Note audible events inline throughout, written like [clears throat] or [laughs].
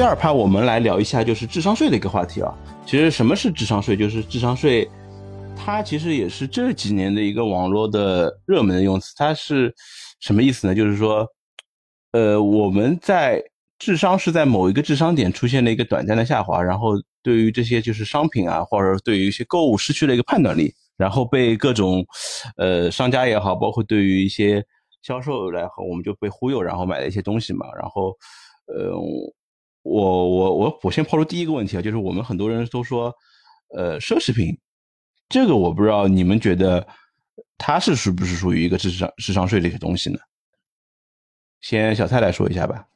第二趴我们来聊一下就是智商税的一个话题啊。其实什么是智商税？就是智商税，它其实也是这几年的一个网络的热门的用词。它是什么意思呢？就是说，呃，我们在智商是在某一个智商点出现了一个短暂的下滑，然后对于这些就是商品啊，或者对于一些购物失去了一个判断力，然后被各种呃商家也好，包括对于一些销售来好，我们就被忽悠，然后买了一些东西嘛。然后，呃，我我我我先抛出第一个问题啊，就是我们很多人都说，呃，奢侈品，这个我不知道你们觉得它是是不是属于一个智商智商税的一些东西呢？先小蔡来说一下吧。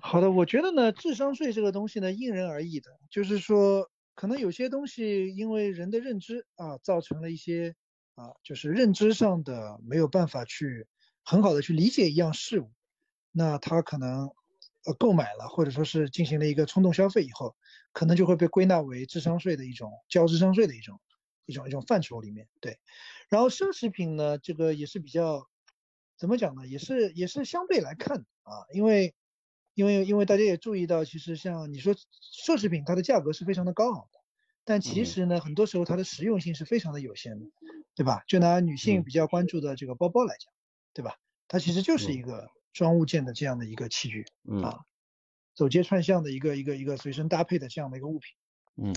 好的，我觉得呢，智商税这个东西呢，因人而异的，就是说，可能有些东西因为人的认知啊，造成了一些啊，就是认知上的没有办法去很好的去理解一样事物，那他可能呃购买了，或者说是进行了一个冲动消费以后，可能就会被归纳为智商税的一种交智商税的一种一种一种范畴里面。对，然后奢侈品呢，这个也是比较怎么讲呢？也是也是相对来看啊，因为。因为因为大家也注意到，其实像你说奢侈品，它的价格是非常的高昂的，但其实呢，很多时候它的实用性是非常的有限的，对吧？就拿女性比较关注的这个包包来讲，对吧？它其实就是一个装物件的这样的一个器具嗯啊，走街串巷的一个一个一个随身搭配的这样的一个物品。嗯，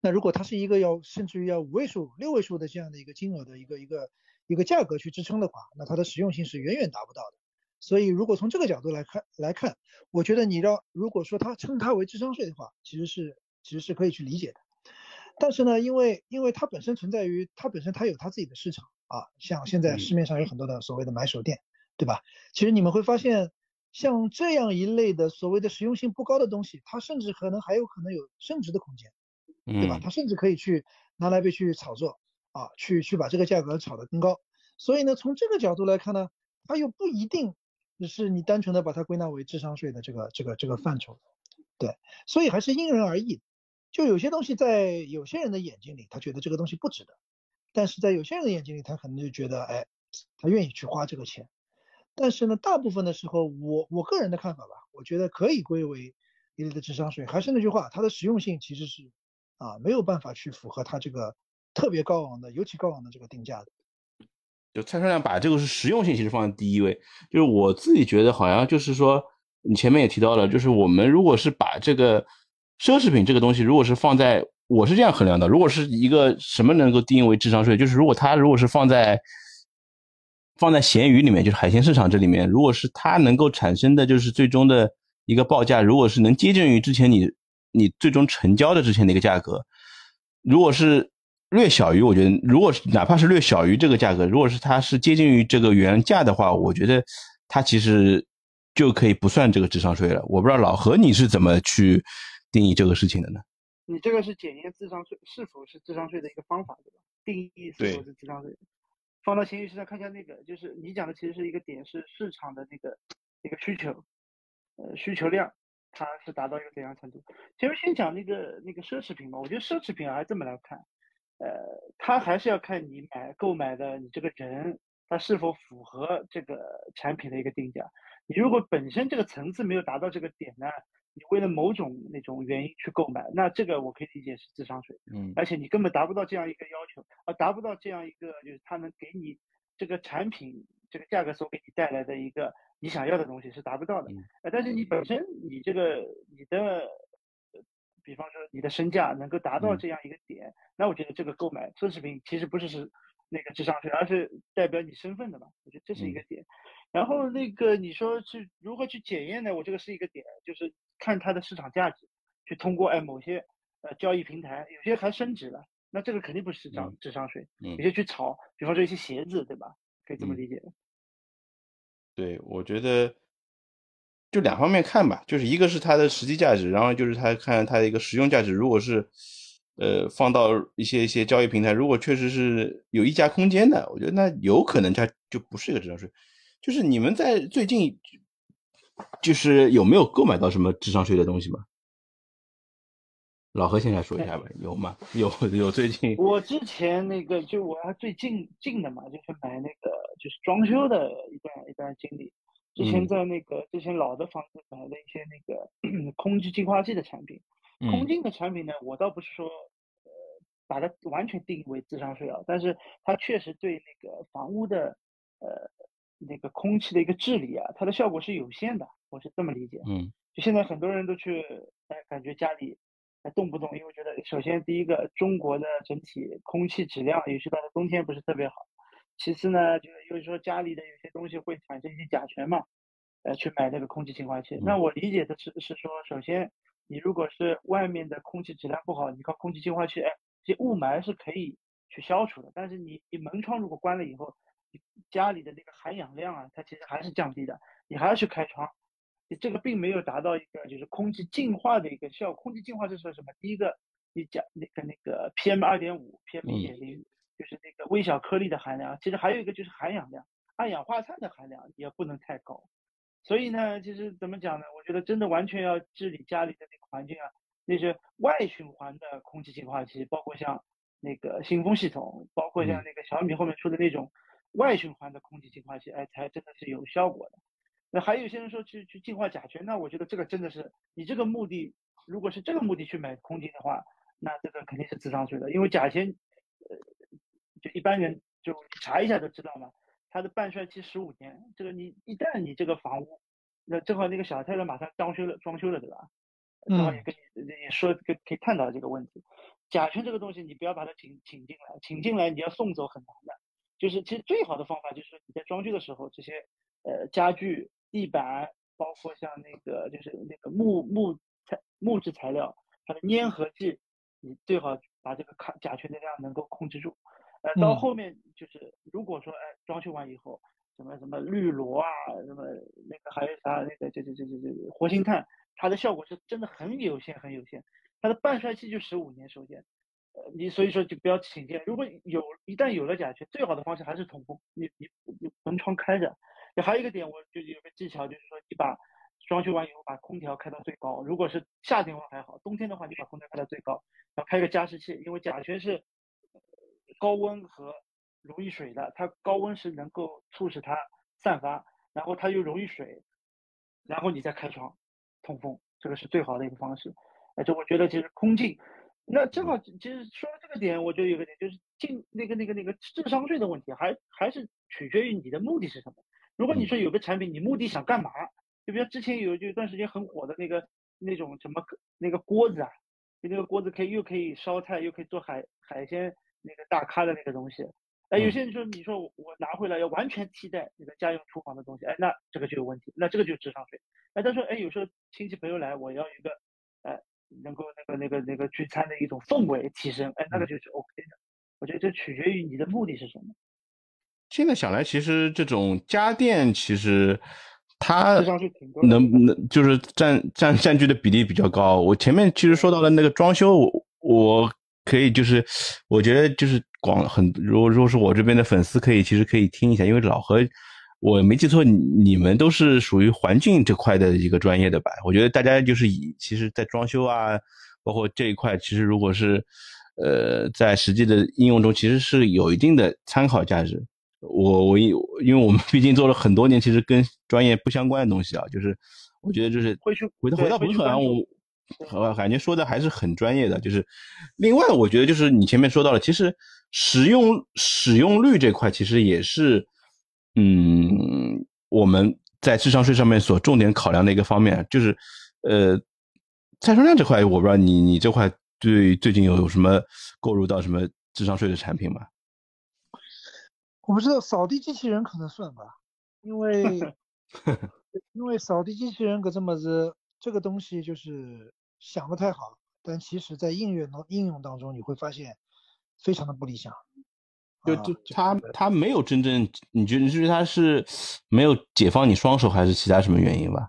那如果它是一个要甚至于要五位数、六位数的这样的一个金额的一个一个一个价格去支撑的话，那它的实用性是远远达不到的。所以，如果从这个角度来看来看，我觉得你让如果说它称它为智商税的话，其实是其实是可以去理解的。但是呢，因为因为它本身存在于它本身它有它自己的市场啊，像现在市面上有很多的所谓的买手店，对吧？其实你们会发现，像这样一类的所谓的实用性不高的东西，它甚至可能还有可能有升值的空间，对吧？它甚至可以去拿来被去炒作啊，去去把这个价格炒得更高。所以呢，从这个角度来看呢，它又不一定。就是你单纯的把它归纳为智商税的这个这个这个范畴，对，所以还是因人而异。就有些东西在有些人的眼睛里，他觉得这个东西不值得，但是在有些人的眼睛里，他可能就觉得，哎，他愿意去花这个钱。但是呢，大部分的时候，我我个人的看法吧，我觉得可以归为一类的智商税。还是那句话，它的实用性其实是啊没有办法去符合它这个特别高昂的、尤其高昂的这个定价的。就蔡少亮把这个是实用性其实放在第一位，就是我自己觉得好像就是说，你前面也提到了，就是我们如果是把这个奢侈品这个东西，如果是放在，我是这样衡量的，如果是一个什么能够定义为智商税，就是如果它如果是放在放在咸鱼里面，就是海鲜市场这里面，如果是它能够产生的就是最终的一个报价，如果是能接近于之前你你最终成交的之前的一个价格，如果是。略小于，我觉得，如果是哪怕是略小于这个价格，如果是它是接近于这个原价的话，我觉得它其实就可以不算这个智商税了。我不知道老何你是怎么去定义这个事情的呢？你这个是检验智商税是否是智商税的一个方法，对吧？定义是否是智商税，放到闲鱼市场看一下那个，就是你讲的其实是一个点，是市场的那个一个需求，呃，需求量它是达到一个怎样程度？其实先讲那个那个奢侈品吧，我觉得奢侈品还这么来看。呃，它还是要看你买购买的你这个人，他是否符合这个产品的一个定价。你如果本身这个层次没有达到这个点呢，你为了某种那种原因去购买，那这个我可以理解是智商税。嗯，而且你根本达不到这样一个要求，而达不到这样一个就是他能给你这个产品这个价格所给你带来的一个你想要的东西是达不到的。呃，但是你本身你这个你的。比方说你的身价能够达到这样一个点，那我觉得这个购买奢侈品其实不是是那个智商税，而是代表你身份的嘛。我觉得这是一个点。然后那个你说是如何去检验呢？我这个是一个点，就是看它的市场价值，去通过哎某些呃交易平台，有些还升值了，那这个肯定不是涨智商税。有些去炒，比方说一些鞋子，对吧？可以这么理解。对，我觉得。就两方面看吧，就是一个是它的实际价值，然后就是它看它的一个实用价值。如果是，呃，放到一些一些交易平台，如果确实是有溢价空间的，我觉得那有可能它就不是一个智商税。就是你们在最近，就是有没有购买到什么智商税的东西吗？老何现在说一下吧，有吗？有有最近。我之前那个就我最近近的嘛，就是买那个就是装修的一段一段经历。之前在那个之前老的房子买了一些那个 [clears throat] 空气净化器的产品，空净的产品呢，我倒不是说呃把它完全定义为智商税啊，但是它确实对那个房屋的呃那个空气的一个治理啊，它的效果是有限的，我是这么理解。嗯，就现在很多人都去哎感觉家里哎动不动，因为觉得首先第一个中国的整体空气质量，尤其到了冬天不是特别好。其次呢，就是又说家里的有些东西会产生一些甲醛嘛，呃，去买那个空气净化器。那我理解的是是说，首先你如果是外面的空气质量不好，你靠空气净化器，哎，这些雾霾是可以去消除的。但是你你门窗如果关了以后，家里的那个含氧量啊，它其实还是降低的，你还要去开窗，你这个并没有达到一个就是空气净化的一个效。空气净化是说什么？第一个，你讲那个那个 PM 二点五，PM 一点零。就是那个微小颗粒的含量，其实还有一个就是含氧量，二氧化碳的含量也不能太高。所以呢，其实怎么讲呢？我觉得真的完全要治理家里的那个环境啊，那些外循环的空气净化器，包括像那个新风系统，包括像那个小米后面出的那种外循环的空气净化器，哎，才真的是有效果的。那还有些人说去去净化甲醛，那我觉得这个真的是你这个目的，如果是这个目的去买空净的话，那这个肯定是智商税的，因为甲醛，呃。就一般人就查一下就知道嘛，它的半衰期十五年，这个你一旦你这个房屋，那正好那个小太太马上装修了，装修了对吧？正好也跟你也说可可以探讨这个问题。甲醛这个东西你不要把它请请进来，请进来你要送走很难的。就是其实最好的方法就是你在装修的时候，这些呃家具、地板，包括像那个就是那个木木材木质材料，它的粘合剂，你最好把这个卡甲醛的量能够控制住。呃，到后面就是，如果说哎，装修完以后，什么什么绿萝啊，什么那个还有啥那个这这这这这活性炭，它的效果是真的很有限很有限，它的半衰期就十五年，首先，你所以说就不要请进。如果有一旦有了甲醛，最好的方式还是通风，你你你门窗开着。还有一个点，我就有个技巧，就是说你把装修完以后把空调开到最高，如果是夏天的话还好，冬天的话你把空调开到最高，然后开个加湿器，因为甲醛是。高温和溶于水的，它高温是能够促使它散发，然后它又溶于水，然后你再开窗通风，这个是最好的一个方式。而且我觉得其实空净，那正好其实说到这个点，我觉得有个点就是进那个那个那个智商税的问题，还还是取决于你的目的是什么。如果你说有个产品，你目的想干嘛？就比如之前有有一段时间很火的那个那种什么那个锅子啊，就那个锅子可以又可以烧菜，又可以做海海鲜。那个大咖的那个东西，哎，有些人说，你说我我拿回来要完全替代那个家用厨房的东西，哎，那这个就有问题，那这个就是智商税。哎，他说，哎，有时候亲戚朋友来，我要一个，哎，能够那个那个那个聚餐的一种氛围提升，哎，那个就是 OK 的。我觉得这取决于你的目的是什么。现在想来，其实这种家电其实它能能就是占占占据的比例比较高。我前面其实说到了那个装修，我我。可以，就是我觉得就是广很，如果如果是我这边的粉丝，可以其实可以听一下，因为老何，我没记错，你们都是属于环境这块的一个专业的吧？我觉得大家就是以，其实，在装修啊，包括这一块，其实如果是，呃，在实际的应用中，其实是有一定的参考价值。我我因因为我们毕竟做了很多年，其实跟专业不相关的东西啊，就是我觉得就是回去回到回到本啊，我。我感觉说的还是很专业的，就是另外我觉得就是你前面说到了，其实使用使用率这块其实也是，嗯，我们在智商税上面所重点考量的一个方面，就是呃，再生量这块，我不知道你你这块对最近有有什么购入到什么智商税的产品吗？我不知道，扫地机器人可能算吧，因为 [laughs] 因为扫地机器人可这么子。这个东西就是想的太好，但其实在应用当应用当中，你会发现非常的不理想。就就他他没有真正，你觉得你觉得他是没有解放你双手，还是其他什么原因吧？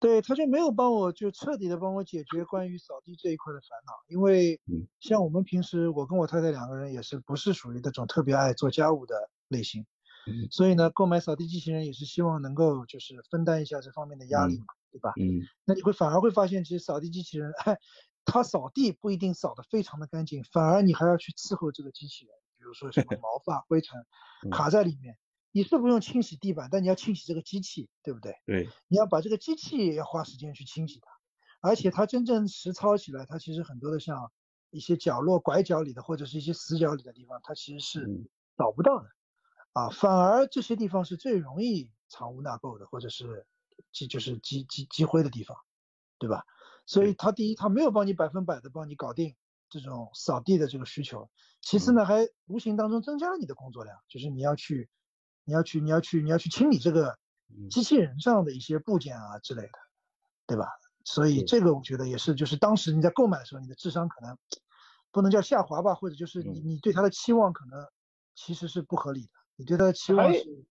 对，他就没有帮我就彻底的帮我解决关于扫地这一块的烦恼，因为像我们平时我跟我太太两个人也是不是属于那种特别爱做家务的类型，所以呢，购买扫地机器人也是希望能够就是分担一下这方面的压力嘛。对吧？嗯，那你会反而会发现，其实扫地机器人，哎它扫地不一定扫得非常的干净，反而你还要去伺候这个机器人，比如说什么 [laughs] 毛发、灰尘卡在里面，你是不用清洗地板，但你要清洗这个机器，对不对？对，你要把这个机器也要花时间去清洗它，而且它真正实操起来，它其实很多的像一些角落拐角里的或者是一些死角里的地方，它其实是找不到的，啊，反而这些地方是最容易藏污纳垢的，或者是积就是积积积灰的地方，对吧？所以它第一，它没有帮你百分百的帮你搞定这种扫地的这个需求，其次呢，还无形当中增加了你的工作量，就是你要去。你要去，你要去，你要去清理这个机器人上的一些部件啊之类的，对吧？所以这个我觉得也是，就是当时你在购买的时候，你的智商可能不能叫下滑吧，或者就是你你对它的期望可能其实是不合理的。你对它的期望是，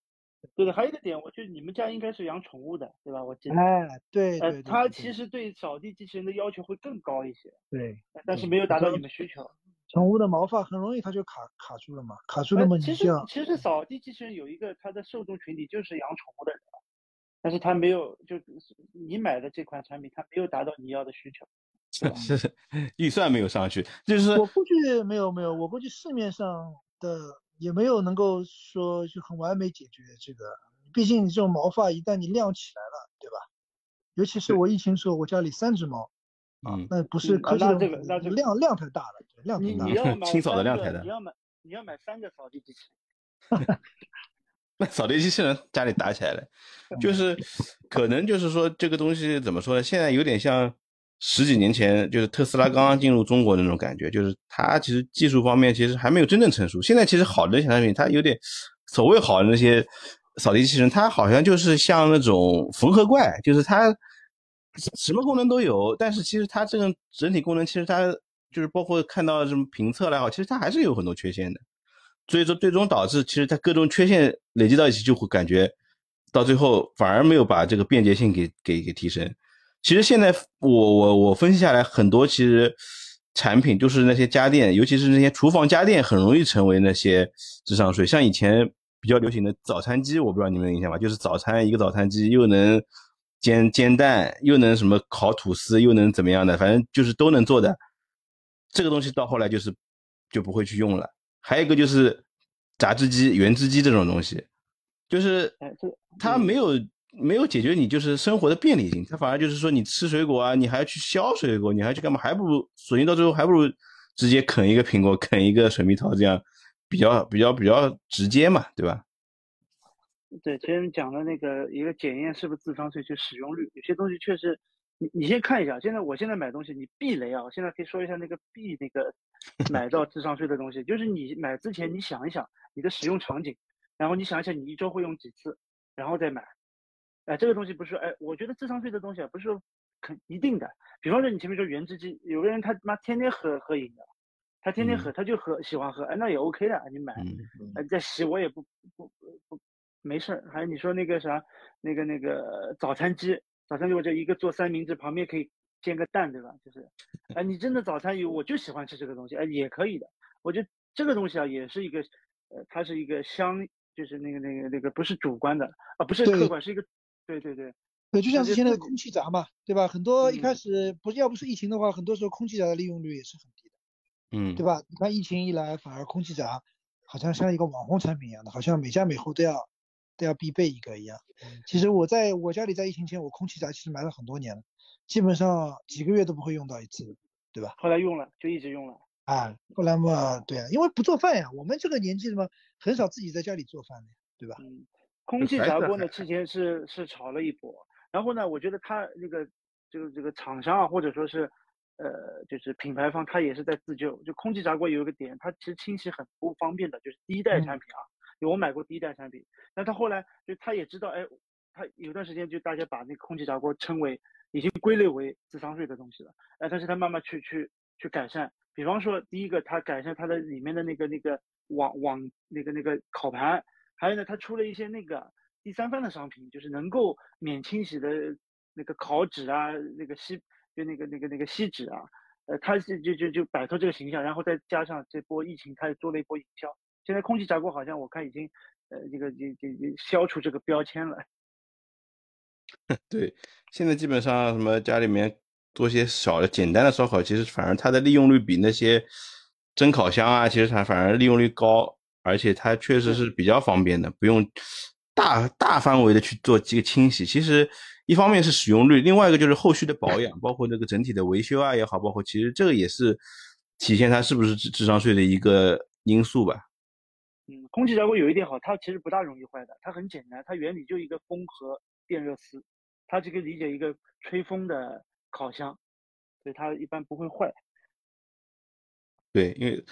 对的。还有一个点，我觉得你们家应该是养宠物的，对吧？我记得。哎，对呃。它其实对扫地机器人的要求会更高一些。对。但是没有达到你们需求。宠物的毛发很容易，它就卡卡住了嘛，卡住了嘛。其实其实扫地机器人有一个它的受众群体就是养宠物的人，但是他没有就你买的这款产品，它没有达到你要的需求，[laughs] 是是预算没有上去，就是我估计没有没有，我估计市面上的也没有能够说就很完美解决这个，毕竟你这种毛发一旦你晾起来了，对吧？尤其是我疫情时候，我家里三只猫。啊，那不是科技那这个那这个量量太大了，量太大。[laughs] 清扫的量太大。你要买你要买三个扫地机器人。[laughs] 那扫地机器人家里打起来了，就是可能就是说这个东西怎么说呢？现在有点像十几年前，就是特斯拉刚刚进入中国那种感觉，就是它其实技术方面其实还没有真正成熟。现在其实好的产品，它有点所谓好的那些扫地机器人，它好像就是像那种缝合怪，就是它。什么功能都有，但是其实它这个整体功能，其实它就是包括看到什么评测来好，其实它还是有很多缺陷的。所以说，最终导致其实它各种缺陷累积到一起，就会感觉到最后反而没有把这个便捷性给给给提升。其实现在我我我分析下来，很多其实产品就是那些家电，尤其是那些厨房家电，很容易成为那些智商税。像以前比较流行的早餐机，我不知道你们有印象吧？就是早餐一个早餐机又能。煎煎蛋又能什么烤吐司又能怎么样的，反正就是都能做的。这个东西到后来就是就不会去用了。还有一个就是榨汁机、原汁机这种东西，就是它没有没有解决你就是生活的便利性，它反而就是说你吃水果啊，你还要去削水果，你还去干嘛？还不如索性到最后还不如直接啃一个苹果，啃一个水蜜桃，这样比较比较比较直接嘛，对吧？对，前面讲的那个一个检验是不是智商税，就使用率，有些东西确实，你你先看一下。现在我现在买东西，你避雷啊！我现在可以说一下那个避那个 [laughs] 买到智商税的东西，就是你买之前你想一想你的使用场景，然后你想一想你一周会用几次，然后再买。哎，这个东西不是哎，我觉得智商税的东西啊，不是说肯一定的。比方说你前面说原汁机，有个人他妈天天喝喝饮料，他天天喝他就喝喜欢喝，哎那也 OK 的，你买，哎再洗我也不不不。没事儿，还有你说那个啥，那个那个早餐机，早餐机我就一个做三明治，旁边可以煎个蛋，对吧？就是，[laughs] 哎，你真的早餐有，我就喜欢吃这个东西，哎，也可以的。我觉得这个东西啊，也是一个，呃，它是一个相，就是那个那个那个不是主观的啊，不是客观，是一个，对对对，对，就像之前那个空气闸嘛，对吧？很多一开始不是要不是疫情的话，很多时候空气闸的利用率也是很低的，嗯，对吧？你看疫情一来，反而空气闸好像像一个网红产品一样的，好像每家每户都要。都要必备一个一样。其实我在我家里在疫情前，我空气闸其实买了很多年了，基本上几个月都不会用到一次，对吧？后来用了就一直用了。啊，后来嘛，对啊，因为不做饭呀，我们这个年纪嘛，很少自己在家里做饭的，对吧？嗯，空气炸锅 [laughs] 呢，之前是是炒了一波，然后呢，我觉得它那个这个这个厂商啊，或者说是呃，就是品牌方，他也是在自救。就空气炸锅有一个点，它其实清洗很不方便的，就是第一代产品啊。我买过第一代产品，那他后来就他也知道，哎，他有段时间就大家把那个空气炸锅称为已经归类为智商税的东西了，哎，但是他慢慢去去去改善，比方说第一个他改善它的里面的那个那个网网那个那个烤盘，还有呢，他出了一些那个第三方的商品，就是能够免清洗的那个烤纸啊，那个锡就那个那个那个锡纸啊，呃，他是就就就摆脱这个形象，然后再加上这波疫情，他又做了一波营销。现在空气炸锅好像我看已经，呃，这个这这这消除这个标签了。[laughs] 对，现在基本上什么家里面做些小的简单的烧烤，其实反而它的利用率比那些蒸烤箱啊，其实它反而利用率高，而且它确实是比较方便的，不用大大范围的去做这个清洗。其实一方面是使用率，另外一个就是后续的保养，包括这个整体的维修啊也好，包括其实这个也是体现它是不是智智商税的一个因素吧。嗯，空气炸锅有一点好，它其实不大容易坏的，它很简单，它原理就一个风和电热丝，它这个理解一个吹风的烤箱，所以它一般不会坏。对，因为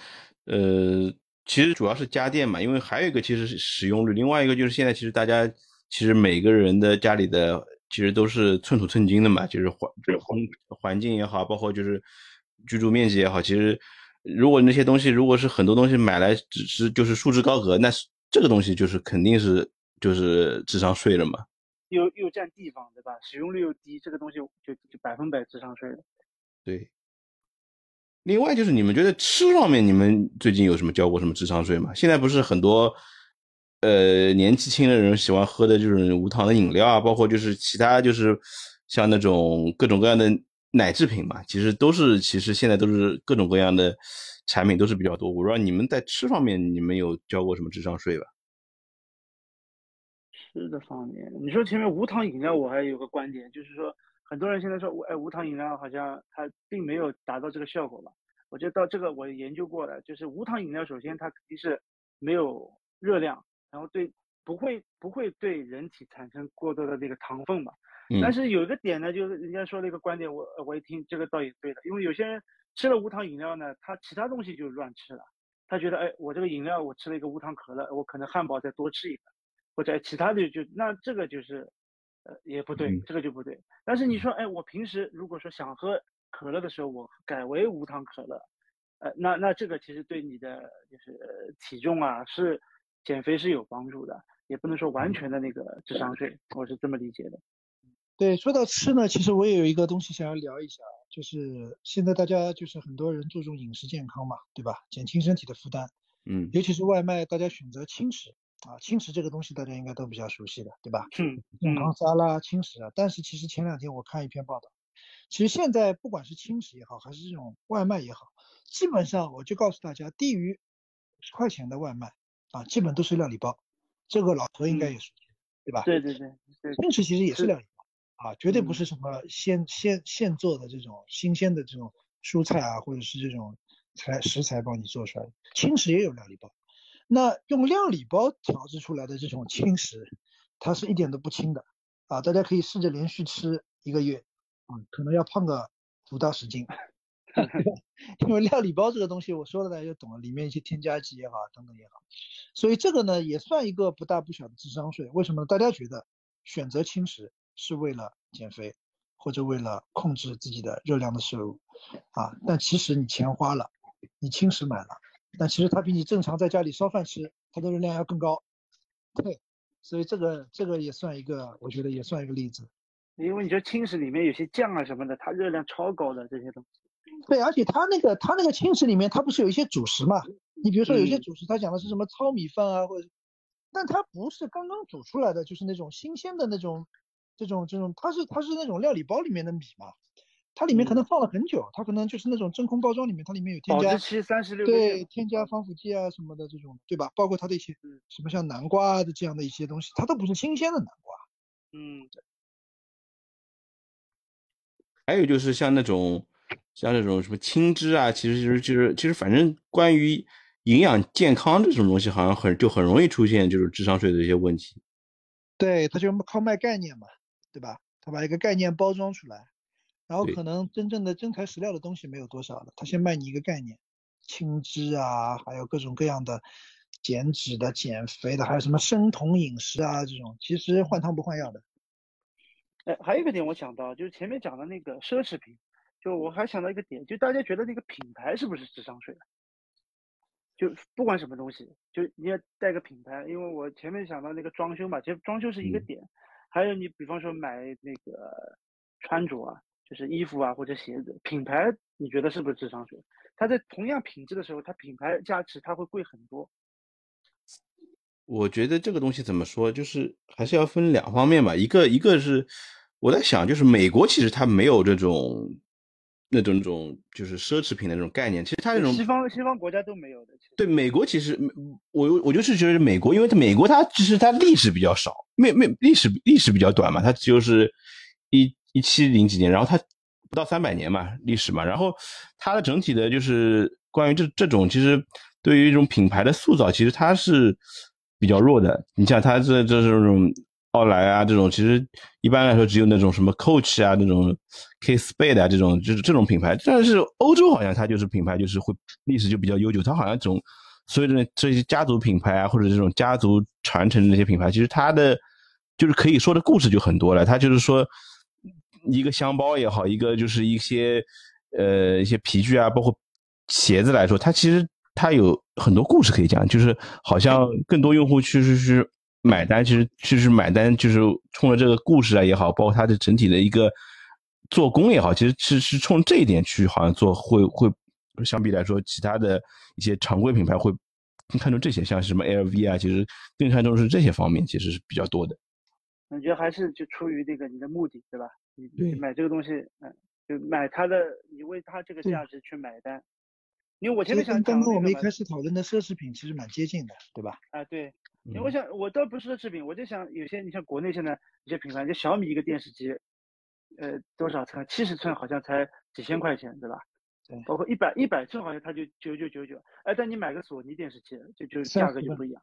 呃，其实主要是家电嘛，因为还有一个其实是使用率，另外一个就是现在其实大家其实每个人的家里的其实都是寸土寸金的嘛，就是环这环环境也好，包括就是居住面积也好，其实。如果那些东西如果是很多东西买来只是就是束之高阁，那是这个东西就是肯定是就是智商税了嘛？又又占地方对吧？使用率又低，这个东西就就百分百智商税了。对。另外就是你们觉得吃方面，你们最近有什么交过什么智商税吗？现在不是很多呃年纪轻的人喜欢喝的就是无糖的饮料啊，包括就是其他就是像那种各种各样的。奶制品嘛，其实都是，其实现在都是各种各样的产品都是比较多。我不知道你们在吃方面，你们有交过什么智商税吧？吃的方面，你说前面无糖饮料，我还有个观点，就是说很多人现在说，哎，无糖饮料好像它并没有达到这个效果吧？我觉得到这个我研究过了，就是无糖饮料，首先它肯定是没有热量，然后对不会不会对人体产生过多的那个糖分嘛。但是有一个点呢，就是人家说的一个观点，我我一听这个倒也对的，因为有些人吃了无糖饮料呢，他其他东西就乱吃了，他觉得哎，我这个饮料我吃了一个无糖可乐，我可能汉堡再多吃一个，或者其他的就那这个就是，呃也不对，这个就不对。但是你说哎，我平时如果说想喝可乐的时候，我改为无糖可乐，呃那那这个其实对你的就是体重啊是减肥是有帮助的，也不能说完全的那个智商税，我是这么理解的。对，说到吃呢，其实我也有一个东西想要聊一下，就是现在大家就是很多人注重饮食健康嘛，对吧？减轻身体的负担，嗯，尤其是外卖，大家选择轻食啊，轻食这个东西大家应该都比较熟悉的，对吧？嗯，健康沙拉、轻食啊。但是其实前两天我看一篇报道，其实现在不管是轻食也好，还是这种外卖也好，基本上我就告诉大家，低于十块钱的外卖啊，基本都是料理包，这个老何应该也熟悉，对吧？对对对，轻食其实也是料理包。啊，绝对不是什么现现现做的这种新鲜的这种蔬菜啊，或者是这种材食材帮你做出来的。轻食也有料理包，那用料理包调制出来的这种轻食，它是一点都不轻的啊！大家可以试着连续吃一个月，啊，可能要胖个五到十斤。[laughs] 因为料理包这个东西，我说了大家就懂了，里面一些添加剂也好，等等也好，所以这个呢也算一个不大不小的智商税。为什么？大家觉得选择轻食。是为了减肥，或者为了控制自己的热量的摄入，啊，但其实你钱花了，你轻食买了，但其实它比你正常在家里烧饭吃，它的热量要更高，对，所以这个这个也算一个，我觉得也算一个例子。因为你说轻食里面有些酱啊什么的，它热量超高的这些东西。对，而且它那个它那个轻食里面，它不是有一些主食嘛？你比如说有些主食，它讲的是什么糙米饭啊，或者，但它不是刚刚煮出来的，就是那种新鲜的那种。这种这种，它是它是那种料理包里面的米嘛，它里面可能放了很久，它可能就是那种真空包装里面，它里面有添加保质期三十六对，添加防腐剂啊什么的这种，对吧？包括它的一些什么像南瓜的这样的一些东西，它都不是新鲜的南瓜。嗯，还有就是像那种像那种什么青汁啊，其实就是就是其实反正关于营养健康这种东西，好像很就很容易出现就是智商税的一些问题。对，他就靠卖概念嘛。对吧？他把一个概念包装出来，然后可能真正的真材实料的东西没有多少了。他先卖你一个概念，轻脂啊，还有各种各样的减脂的、减肥的，还有什么生酮饮食啊这种，其实换汤不换药的。哎，还有一个点我想到，就是前面讲的那个奢侈品，就我还想到一个点，就大家觉得那个品牌是不是智商税？就不管什么东西，就你要带个品牌，因为我前面想到那个装修嘛，其实装修是一个点。还有你，比方说买那个穿着啊，就是衣服啊或者鞋子，品牌你觉得是不是智商税？它在同样品质的时候，它品牌价值它会贵很多。我觉得这个东西怎么说，就是还是要分两方面吧。一个一个是我在想，就是美国其实它没有这种那种种就是奢侈品的那种概念。其实它这种西方西方国家都没有的。对美国，其实我我就是觉得美国，因为它美国它其实它历史比较少，没没历史历史比较短嘛，它就是一一七零几年，然后它不到三百年嘛历史嘛，然后它的整体的就是关于这这种其实对于一种品牌的塑造，其实它是比较弱的。你像它这这这种。奥莱啊，这种其实一般来说只有那种什么 Coach 啊，那种 K Spade 啊，这种就是这种品牌。但是欧洲好像它就是品牌，就是会历史就比较悠久。它好像这种所有的这些家族品牌啊，或者这种家族传承的那些品牌，其实它的就是可以说的故事就很多了。它就是说一个箱包也好，一个就是一些呃一些皮具啊，包括鞋子来说，它其实它有很多故事可以讲。就是好像更多用户其实是。买单其实其实买单就是冲着这个故事啊也好，包括它的整体的一个做工也好，其实是是冲这一点去好像做会会相比来说，其他的一些常规品牌会看重这些，像什么 LV 啊，其实更看重是这些方面，其实是比较多的。我觉得还是就出于这个你的目的，对吧？你你买这个东西，嗯，就买它的，你为它这个价值去买单。因为我前面想刚刚我们一开始讨论的奢侈品其实蛮接近的，对吧？啊，对。因为我想，我倒不是奢侈品，我就想有些你像国内现在一些品牌，就小米一个电视机，呃，多少寸？七十寸好像才几千块钱，对吧？对。包括一百一百寸好像它就九九九九，哎，但你买个索尼电视机，就就价格就不一样。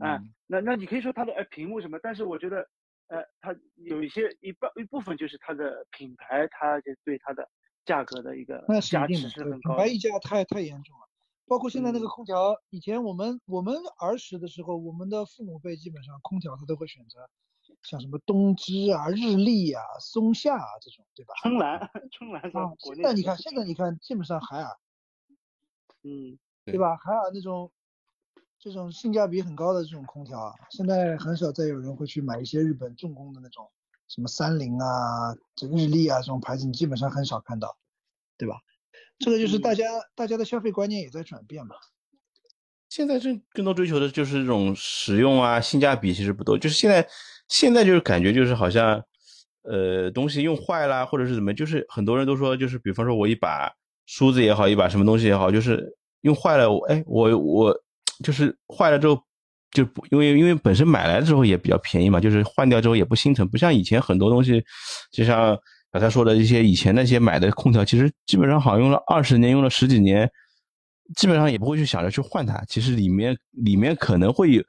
啊，那那你可以说它的哎屏幕什么，但是我觉得，呃，它有一些一半一部分就是它的品牌，它就对它的价格的一个价值是很高。品牌溢价太太严重了。包括现在那个空调，以前我们我们儿时的时候，我们的父母辈基本上空调他都会选择像什么东芝啊、日立啊、松下啊这种，对吧？[laughs] 春兰，春兰啊。现在你看，现在你看，基本上海尔，嗯，对吧？海尔那种这种性价比很高的这种空调啊，现在很少再有人会去买一些日本重工的那种，什么三菱啊、这日立啊这种牌子，你基本上很少看到，对吧？这个就是大家大家的消费观念也在转变嘛。现在这更多追求的就是这种实用啊，性价比其实不多。就是现在现在就是感觉就是好像，呃，东西用坏了或者是怎么，就是很多人都说，就是比方说我一把梳子也好，一把什么东西也好，就是用坏了，哎，我我就是坏了之后就不因为因为本身买来之后也比较便宜嘛，就是换掉之后也不心疼，不像以前很多东西，就像。刚才说的一些以前那些买的空调，其实基本上好像用了二十年，用了十几年，基本上也不会去想着去换它。其实里面里面可能会有，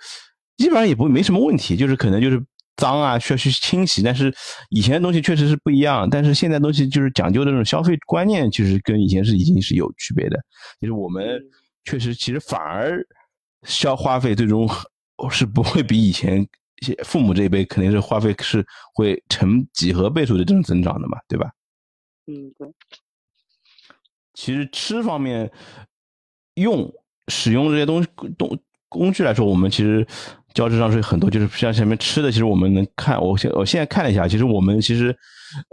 基本上也不没什么问题，就是可能就是脏啊，需要去清洗。但是以前的东西确实是不一样，但是现在东西就是讲究的这种消费观念，其实跟以前是已经是有区别的。就是我们确实其实反而消花费最终 [laughs] 是不会比以前。父母这一辈肯定是花费是会成几何倍数的这种增长的嘛，对吧？嗯，对。其实吃方面用使用这些东西东工具来说，我们其实交智商税很多，就是像前面吃的，其实我们能看，我现我现在看了一下，其实我们其实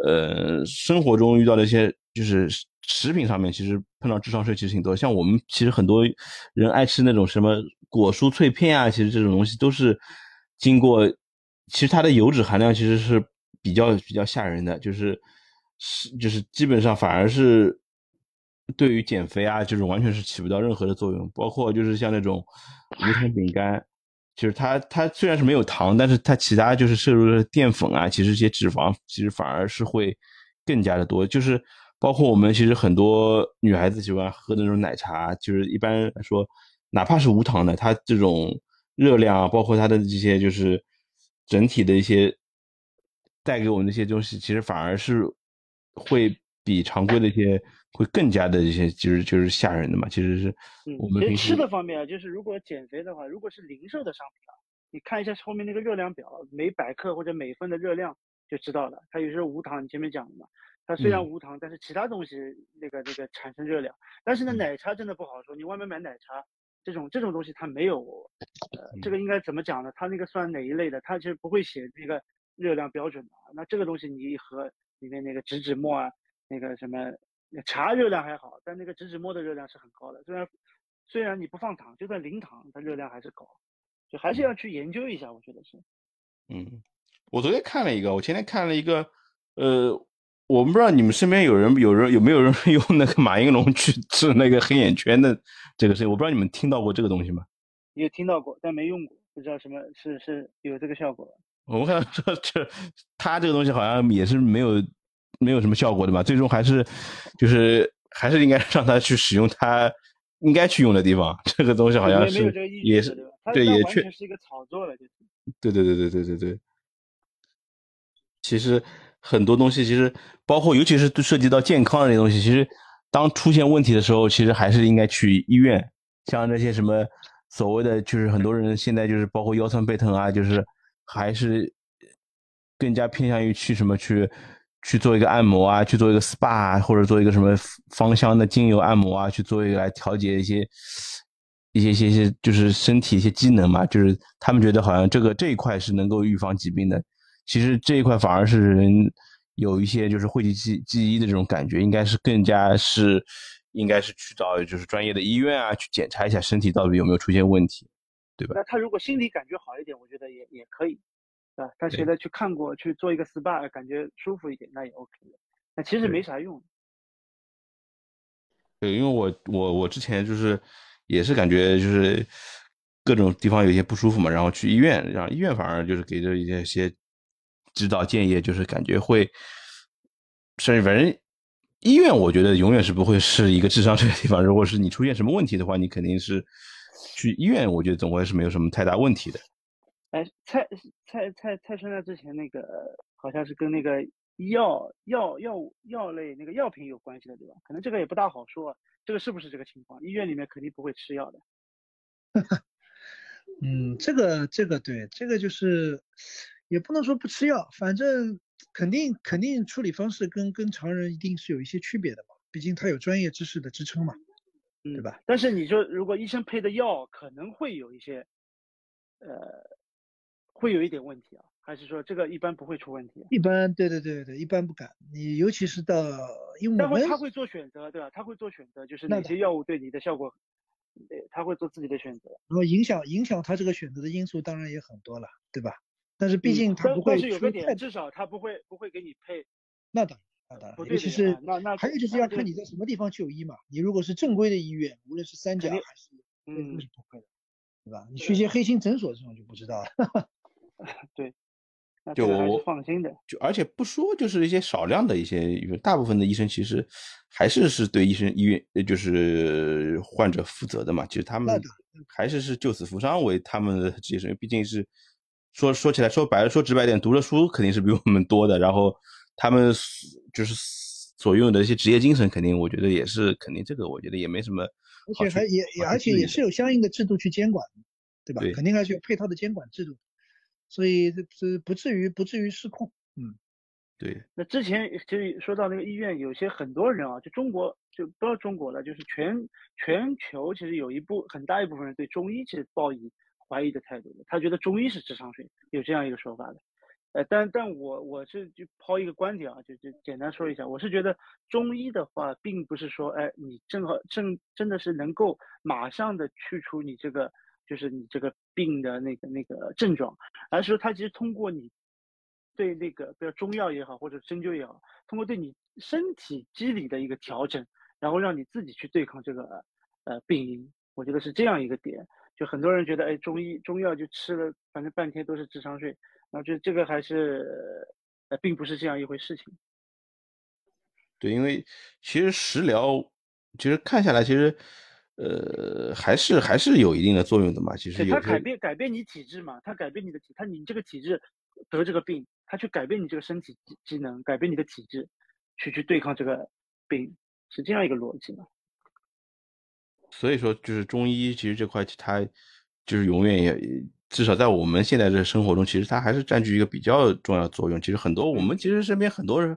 呃生活中遇到的一些就是食品上面，其实碰到智商税其实挺多。像我们其实很多人爱吃那种什么果蔬脆片啊，其实这种东西都是。经过，其实它的油脂含量其实是比较比较吓人的，就是是就是基本上反而是对于减肥啊，就是完全是起不到任何的作用。包括就是像那种无糖饼干，就是它它虽然是没有糖，但是它其他就是摄入的淀粉啊，其实这些脂肪其实反而是会更加的多。就是包括我们其实很多女孩子喜欢喝的那种奶茶，就是一般来说，哪怕是无糖的，它这种。热量啊，包括它的这些，就是整体的一些带给我们那些东西，其实反而是会比常规的一些会更加的一些，就是就是吓人的嘛。其实是我们吃的方面啊，就是如果减肥的话，如果是零售的商品啊，你看一下后面那个热量表，每百克或者每份的热量就知道了。它有时候无糖，你前面讲了嘛，它虽然无糖，但是其他东西那个那个产生热量。但是呢，奶茶真的不好说，你外面买奶茶。这种这种东西它没有，呃，这个应该怎么讲呢？它那个算哪一类的？它其实不会写那个热量标准的。那这个东西你一盒里面那个植脂末啊，那个什么茶热量还好，但那个植脂末的热量是很高的。虽然虽然你不放糖，就算零糖，它热量还是高，就还是要去研究一下。我觉得是。嗯，我昨天看了一个，我前天看了一个，呃，我们不知道你们身边有人有人有没有人用那个马应龙去治那个黑眼圈的这个事情，我不知道你们听到过这个东西吗？有听到过，但没用过，不知道什么是是有这个效果。我们看说这他这个东西好像也是没有没有什么效果的吧？最终还是就是还是应该让他去使用他应该去用的地方。这个东西好像是也是对也确是一个炒作了，就是对对对对对对对。其实。很多东西其实包括，尤其是涉及到健康的这些东西，其实当出现问题的时候，其实还是应该去医院。像那些什么所谓的，就是很多人现在就是包括腰酸背疼啊，就是还是更加偏向于去什么去去做一个按摩啊，去做一个 SPA 或者做一个什么芳香的精油按摩啊，去做一个来调节一些一些一些些就是身体一些机能嘛。就是他们觉得好像这个这一块是能够预防疾病的。其实这一块反而是人有一些就是讳疾忌忌医的这种感觉，应该是更加是，应该是去到就是专业的医院啊，去检查一下身体到底有没有出现问题，对吧？那他如果心理感觉好一点，我觉得也也可以，啊，他觉得去看过去做一个 SPA 感觉舒服一点，那也 OK 的。那其实没啥用。对，因为我我我之前就是也是感觉就是各种地方有些不舒服嘛，然后去医院，然后医院反而就是给这一些些。指导建议就是感觉会，甚至反正医院，我觉得永远是不会是一个智商税的地方。如果是你出现什么问题的话，你肯定是去医院，我觉得总归是没有什么太大问题的。哎，蔡蔡蔡蔡春在之前那个好像是跟那个药药药物药类那个药品有关系的，对吧？可能这个也不大好说，这个是不是这个情况？医院里面肯定不会吃药的。[laughs] 嗯，这个这个对，这个就是。也不能说不吃药，反正肯定肯定处理方式跟跟常人一定是有一些区别的嘛，毕竟他有专业知识的支撑嘛，对吧？但是你说如果医生配的药可能会有一些，呃，会有一点问题啊，还是说这个一般不会出问题？一般，对对对对，一般不敢。你尤其是到，因为我们他会做选择，对吧？他会做选择，就是哪些药物对你的效果，对，他会做自己的选择。然后影响影响他这个选择的因素当然也很多了，对吧？但是毕竟他不会出点，至少他不会不会给你配。那当然，那当然，尤其是那那还有就是要看你在什么地方就医嘛。你如果是正规的医院，无论是三甲还是嗯，是不会的，对吧？你去一些黑心诊所这种就不知道了。[laughs] [laughs] 对，就我放心的。就而且不说，就是一些少量的一些，大部分的医生其实还是是对医生医院就是患者负责的嘛。其实他们还是是救死扶伤为他们的职业生涯，毕竟是。说说起来，说白了，说直白点，读的书肯定是比我们多的。然后他们就是所拥有的一些职业精神，肯定我觉得也是肯定。这个我觉得也没什么，而且还也也而且也是有相应的制度去监管，对吧？对，肯定还是有配套的监管制度，所以这这不至于不至于失控。嗯，对。那之前就说到那个医院，有些很多人啊，就中国就不要中国了，就是全全球其实有一部很大一部分人对中医其实抱以。怀疑的态度的，他觉得中医是智商税，有这样一个说法的，呃，但但我我是就抛一个观点啊，就就简单说一下，我是觉得中医的话，并不是说，哎，你正好正真的是能够马上的去除你这个就是你这个病的那个那个症状，而是说它其实通过你对那个比如中药也好，或者针灸也好，通过对你身体机理的一个调整，然后让你自己去对抗这个呃病因，我觉得是这样一个点。就很多人觉得，哎，中医中药就吃了，反正半天都是智商税，然后就这个还是，呃，并不是这样一回事情。对，因为其实食疗，其实看下来，其实，呃，还是还是有一定的作用的嘛。其实它改变改变你体质嘛，它改变你的体，它你这个体质得这个病，它去改变你这个身体机能，改变你的体质，去去对抗这个病，是这样一个逻辑嘛。所以说，就是中医其实这块，它就是永远也至少在我们现在的生活中，其实它还是占据一个比较重要的作用。其实很多我们其实身边很多人，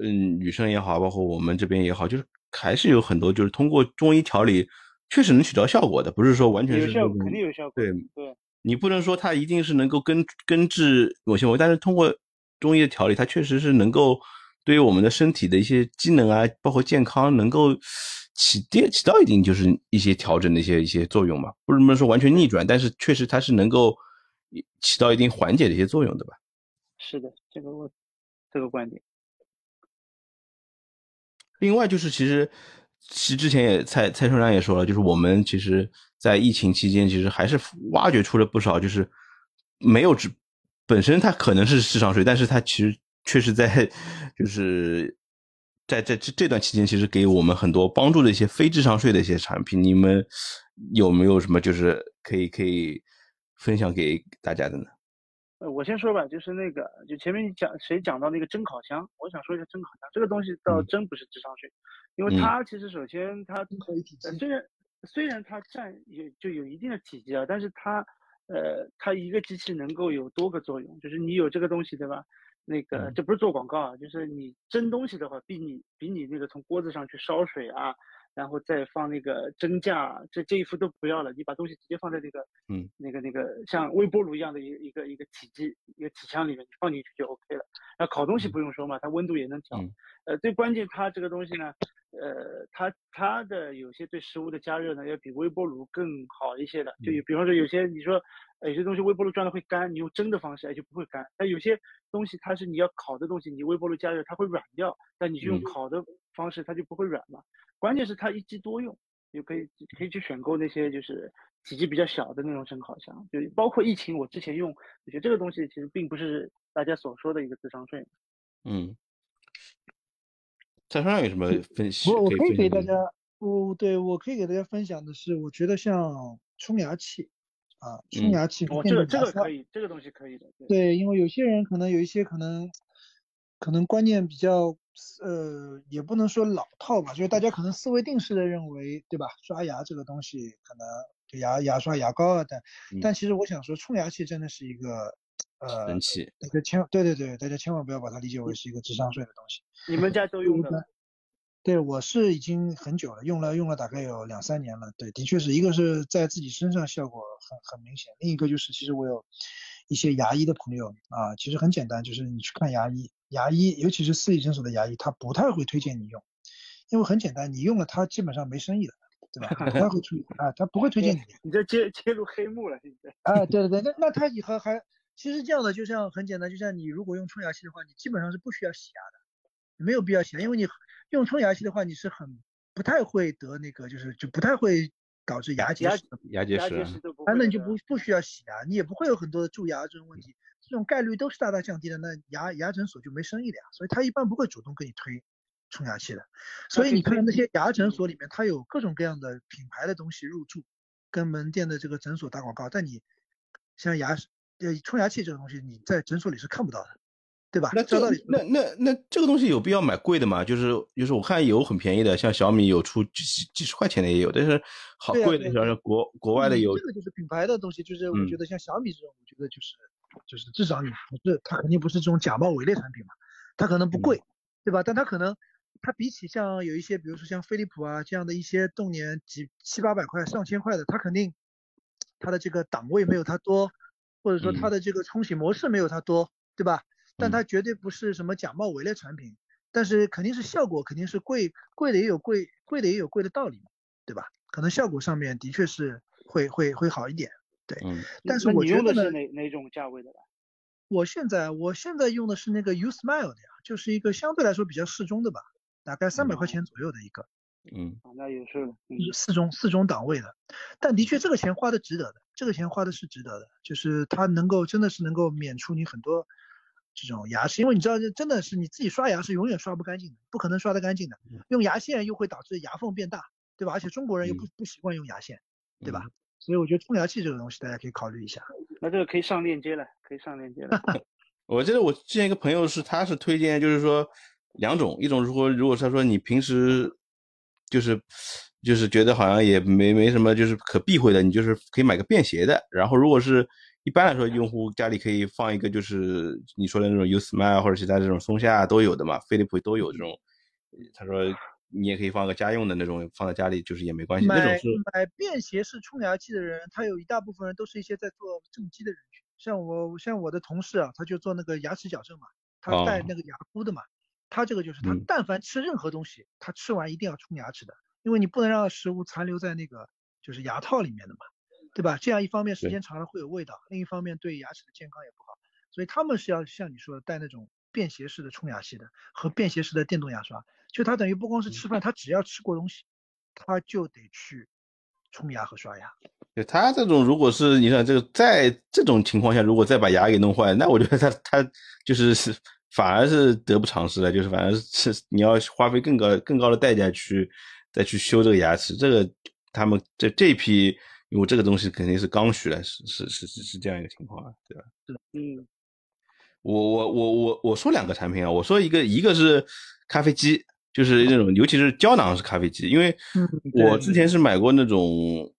嗯，女生也好，包括我们这边也好，就是还是有很多就是通过中医调理，确实能起到效果的，不是说完全是有效，肯定有效果。对对，你不能说它一定是能够根根治某些问题，但是通过中医的调理，它确实是能够对于我们的身体的一些机能啊，包括健康能够。起跌起到一定就是一些调整的一些一些作用嘛，不能说完全逆转，但是确实它是能够起到一定缓解的一些作用的吧？是的，这个我这个观点。另外就是，其实其实之前也蔡蔡春良也说了，就是我们其实，在疫情期间，其实还是挖掘出了不少，就是没有智本身它可能是智商税，但是它其实确实在 [laughs] 就是在在这这段期间，其实给我们很多帮助的一些非智商税的一些产品，你们有没有什么就是可以可以分享给大家的呢？呃，我先说吧，就是那个，就前面讲谁讲到那个蒸烤箱，我想说一下蒸烤箱这个东西，倒真不是智商税，因为它其实首先它虽然虽然它占有就有一定的体积啊，但是它呃它一个机器能够有多个作用，就是你有这个东西对吧？那个这不是做广告啊，就是你蒸东西的话，比你比你那个从锅子上去烧水啊。然后再放那个蒸架，这这一副都不要了，你把东西直接放在那个，嗯，那个那个像微波炉一样的一个一个一个体积一个体箱里面，你放进去就 OK 了。那烤东西不用说嘛，它温度也能调。呃，最关键它这个东西呢，呃，它它的有些对食物的加热呢，要比微波炉更好一些的。就比方说有些你说有些东西微波炉转的会干，你用蒸的方式哎就不会干。但有些东西它是你要烤的东西，你微波炉加热它会软掉，但你就用烤的方式它就不会软嘛。关键是它一机多用，就可以可以去选购那些就是体积比较小的那种蒸烤箱，就包括疫情我之前用，我觉得这个东西其实并不是大家所说的一个智商税。嗯，在上有什么分析？我我可以给大家，我对我可以给大家分享的是，我觉得像冲牙器啊，冲牙器，哦，这个这个可以，这个东西可以的。对，因为有些人可能有一些可能可能观念比较。呃，也不能说老套吧，就是大家可能思维定式的认为，对吧？刷牙这个东西可能就牙牙刷、牙膏啊，但但其实我想说，冲牙器真的是一个呃神器。大家千对对对，大家千万不要把它理解为是一个智商税的东西。[laughs] 你们家都用的？对，我是已经很久了，用了用了大概有两三年了。对，的确是一个是在自己身上效果很很明显，另一个就是其实我有一些牙医的朋友啊，其实很简单，就是你去看牙医。牙医，尤其是私立诊所的牙医，他不太会推荐你用，因为很简单，你用了他基本上没生意了，对吧？不太会推啊，他不会推荐你。[laughs] 你这揭揭露黑幕了，现在。啊，对对对，那那他以后还，其实这样的，就像很简单，就像你如果用冲牙器的话，你基本上是不需要洗牙的，没有必要洗，因为你用冲牙器的话，你是很不太会得那个，就是就不太会导致牙结石。牙结石。啊，那你就不不需要洗牙，你也不会有很多的蛀牙这种问题。这种概率都是大大降低的，那牙牙诊所就没生意了呀，所以他一般不会主动给你推冲牙器的。所以你看那些牙诊所里面，它有各种各样的品牌的东西入驻，跟门店的这个诊所打广告。但你像牙呃冲牙器这个东西，你在诊所里是看不到的，对吧？那这那那那这个东西有必要买贵的吗？就是就是我看有很便宜的，像小米有出几十几十块钱的也有，但是好贵的，像国国外的有。这个就是品牌的东西，就是我觉得像小米这种，我觉得就是。就是至少你不是，它肯定不是这种假冒伪劣产品嘛，它可能不贵，对吧？但它可能，它比起像有一些，比如说像飞利浦啊这样的一些动年几七八百块、上千块的，它肯定它的这个档位没有它多，或者说它的这个冲洗模式没有它多，对吧？但它绝对不是什么假冒伪劣产品，但是肯定是效果肯定是贵，贵的也有贵，贵的也有贵的道理嘛，对吧？可能效果上面的确是会会会好一点。对，嗯，但是我用的是哪哪种价位的吧？我现在我现在用的是那个 U Smile 的呀，就是一个相对来说比较适中的吧，大概三百块钱左右的一个。嗯，那也是四中四中档位的，但的确这个钱花的值得的，这个钱花的是值得的，就是它能够真的是能够免除你很多这种牙齿，因为你知道真的是你自己刷牙是永远刷不干净的，不可能刷得干净的，用牙线又会导致牙缝变大，对吧？而且中国人又不不习惯用牙线，对吧？所以我觉得冲牙器这个东西大家可以考虑一下。那这个可以上链接了，可以上链接了。[laughs] 我记得我之前一个朋友是，他是推荐，就是说两种，一种如果如果他说你平时就是就是觉得好像也没没什么就是可避讳的，你就是可以买个便携的。然后如果是一般来说，用户家里可以放一个就是你说的那种 U Smile 或者其他这种松下都有的嘛，飞利浦都有这种。他说。你也可以放个家用的那种，放在家里就是也没关系。那种是买便携式冲牙器的人，他有一大部分人都是一些在做正畸的人群。像我，像我的同事啊，他就做那个牙齿矫正嘛，他带那个牙箍的嘛。他这个就是他，但凡吃任何东西，他吃完一定要冲牙齿的，因为你不能让食物残留在那个就是牙套里面的嘛，对吧？这样一方面时间长了会有味道，另一方面对牙齿的健康也不好。所以他们是要像你说的带那种便携式的冲牙器的和便携式的电动牙刷，就他等于不光是吃饭，他只要吃过东西，他就得去冲牙和刷牙。对他这种，如果是你想这个，在这种情况下，如果再把牙给弄坏，那我觉得他他就是是反而是得不偿失的，就是反而是你要花费更高更高的代价去再去修这个牙齿。这个他们这这批，因为这个东西肯定是刚需的，是是是是是这样一个情况啊，对吧？是的，嗯。我我我我我说两个产品啊，我说一个一个是咖啡机，就是那种尤其是胶囊式咖啡机，因为我之前是买过那种。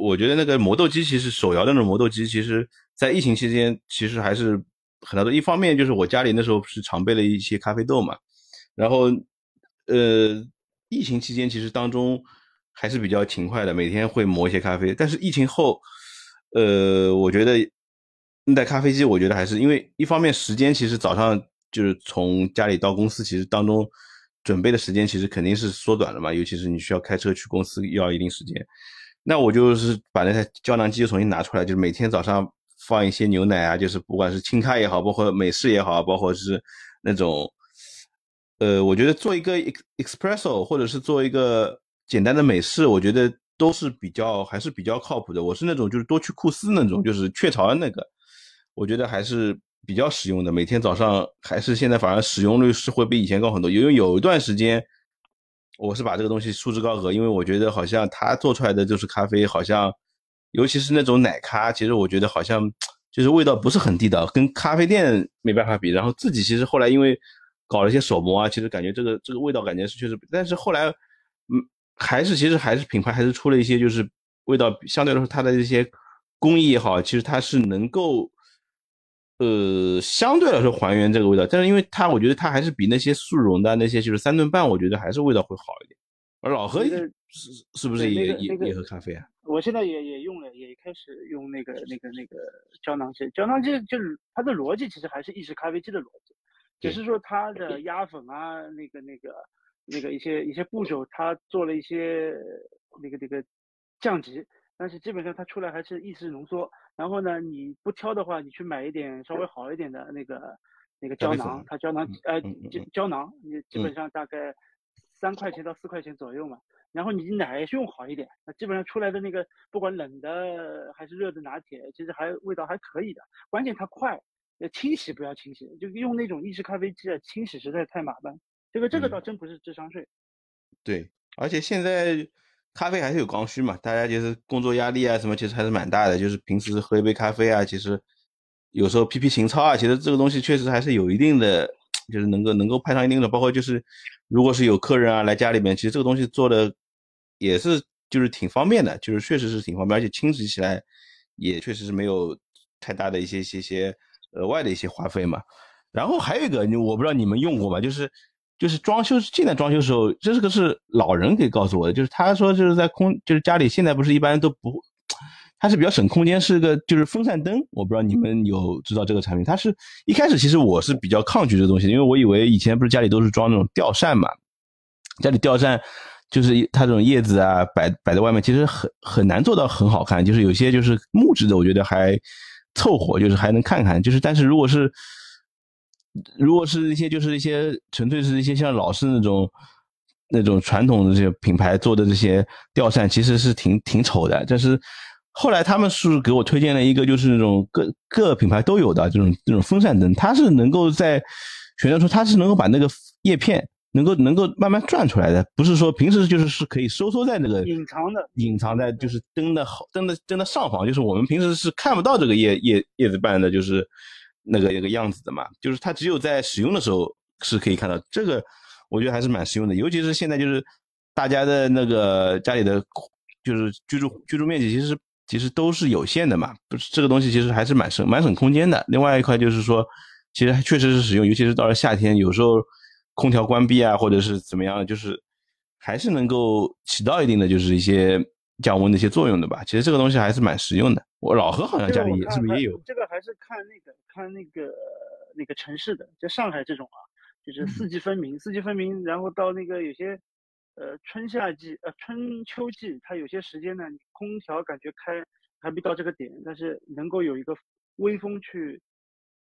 我觉得那个磨豆机其实手摇的那种磨豆机，其实在疫情期间其实还是很多的。一方面就是我家里那时候是常备了一些咖啡豆嘛，然后呃，疫情期间其实当中还是比较勤快的，每天会磨一些咖啡。但是疫情后，呃，我觉得那台咖啡机，我觉得还是因为一方面时间其实早上就是从家里到公司，其实当中准备的时间其实肯定是缩短了嘛，尤其是你需要开车去公司要一定时间。那我就是把那台胶囊机重新拿出来，就是每天早上放一些牛奶啊，就是不管是清咖也好，包括美式也好，包括是那种，呃，我觉得做一个 espresso 或者是做一个简单的美式，我觉得都是比较还是比较靠谱的。我是那种就是多去库斯那种，就是雀巢的那个，我觉得还是比较实用的。每天早上还是现在反而使用率是会比以前高很多，因为有一段时间。我是把这个东西束之高阁，因为我觉得好像它做出来的就是咖啡，好像尤其是那种奶咖，其实我觉得好像就是味道不是很地道，跟咖啡店没办法比。然后自己其实后来因为搞了一些手磨啊，其实感觉这个这个味道感觉是确实，但是后来嗯还是其实还是品牌还是出了一些就是味道相对来说它的一些工艺也好，其实它是能够。呃，相对来说还原这个味道，但是因为它，我觉得它还是比那些速溶的那些就是三顿半，我觉得还是味道会好一点。而老何是是不是也也也喝咖啡啊？我现在也也用了，也开始用那个那个那个胶囊机。胶囊机就是它的逻辑其实还是意式咖啡机的逻辑，只是说它的压粉啊，那个那个那个一些一些步骤，他做了一些那个那个降级。但是基本上它出来还是意式浓缩，然后呢，你不挑的话，你去买一点稍微好一点的那个那个胶囊，它胶囊呃胶胶囊，你基本上大概三块钱到四块钱左右嘛。然后你奶用好一点，那基本上出来的那个不管冷的还是热的拿铁，其实还味道还可以的。关键它快，清洗不要清洗，就用那种意式咖啡机啊，清洗实在太麻烦。这个这个倒真不是智商税。对，而且现在。咖啡还是有刚需嘛，大家就是工作压力啊什么，其实还是蛮大的。就是平时喝一杯咖啡啊，其实有时候批批情操啊，其实这个东西确实还是有一定的，就是能够能够派上一定的。包括就是如果是有客人啊来家里面，其实这个东西做的也是就是挺方便的，就是确实是挺方便，而且清洗起来也确实是没有太大的一些些些额外的一些花费嘛。然后还有一个，我不知道你们用过吗？就是。就是装修进来装修时候，这是个是老人给告诉我的，就是他说就是在空就是家里现在不是一般都不，它是比较省空间，是个就是风扇灯，我不知道你们有知道这个产品。它是一开始其实我是比较抗拒这东西，因为我以为以前不是家里都是装那种吊扇嘛，家里吊扇就是它这种叶子啊摆摆在外面，其实很很难做到很好看，就是有些就是木质的，我觉得还凑合，就是还能看看，就是但是如果是。如果是一些就是一些纯粹是一些像老式那种那种传统的这些品牌做的这些吊扇，其实是挺挺丑的。但是后来他们是给我推荐了一个，就是那种各各品牌都有的这种这种风扇灯，它是能够在选择出它是能够把那个叶片能够能够慢慢转出来的，不是说平时就是是可以收缩在那个隐藏的隐藏在就是灯的灯的灯的上方，就是我们平时是看不到这个叶叶叶子瓣的，就是。那个一个样子的嘛，就是它只有在使用的时候是可以看到这个，我觉得还是蛮实用的。尤其是现在就是大家的那个家里的，就是居住居住面积其实其实都是有限的嘛，不是这个东西其实还是蛮省蛮省空间的。另外一块就是说，其实确实是使用，尤其是到了夏天，有时候空调关闭啊，或者是怎么样，就是还是能够起到一定的就是一些。降温的一些作用的吧，其实这个东西还是蛮实用的。我老何好像家里是不是也有？这个还是看那个看那个那个城市的，就上海这种啊，就是四季分明，四季分明。然后到那个有些呃春夏季呃春秋季，它有些时间呢，空调感觉开还没到这个点，但是能够有一个微风去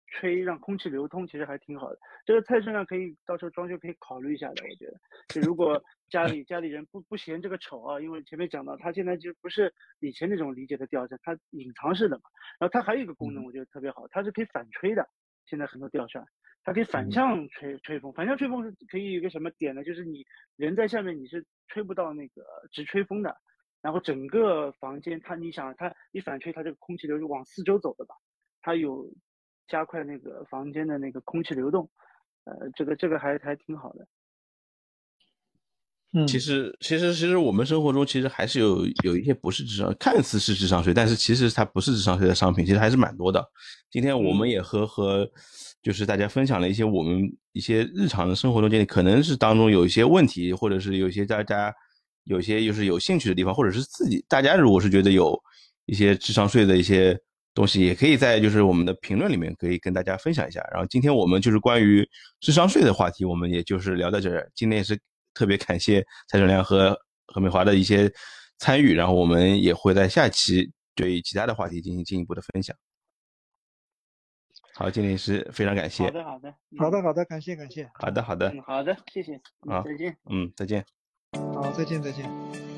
吹让空气流通，其实还挺好的。这个太顺亮可以到时候装修可以考虑一下的，我觉得。就如果家里家里人不不嫌这个丑啊，因为前面讲到它现在就不是以前那种理解的吊扇，它隐藏式的嘛。然后它还有一个功能，我觉得特别好，它是可以反吹的。现在很多吊扇，它可以反向吹吹风，反向吹风是可以有一个什么点呢？就是你人在下面你是吹不到那个直吹风的。然后整个房间，它你想它一反吹，它这个空气流是往四周走的吧？它有加快那个房间的那个空气流动，呃，这个这个还还挺好的。嗯，其实其实其实我们生活中其实还是有有一些不是智商，看似是智商税，但是其实它不是智商税的商品，其实还是蛮多的。今天我们也和和就是大家分享了一些我们一些日常的生活中间可能是当中有一些问题，或者是有一些大家。有些就是有兴趣的地方，或者是自己大家如果是觉得有一些智商税的一些东西，也可以在就是我们的评论里面可以跟大家分享一下。然后今天我们就是关于智商税的话题，我们也就是聊到这儿。今天也是特别感谢蔡正亮和何美华的一些参与，然后我们也会在下期对其他的话题进行进一步的分享。好，今天是非常感谢。好的，好的，好的，好的，感谢，感谢。好的，好的，嗯，好的，谢谢。好，再见。嗯，再见。好，再见，再见。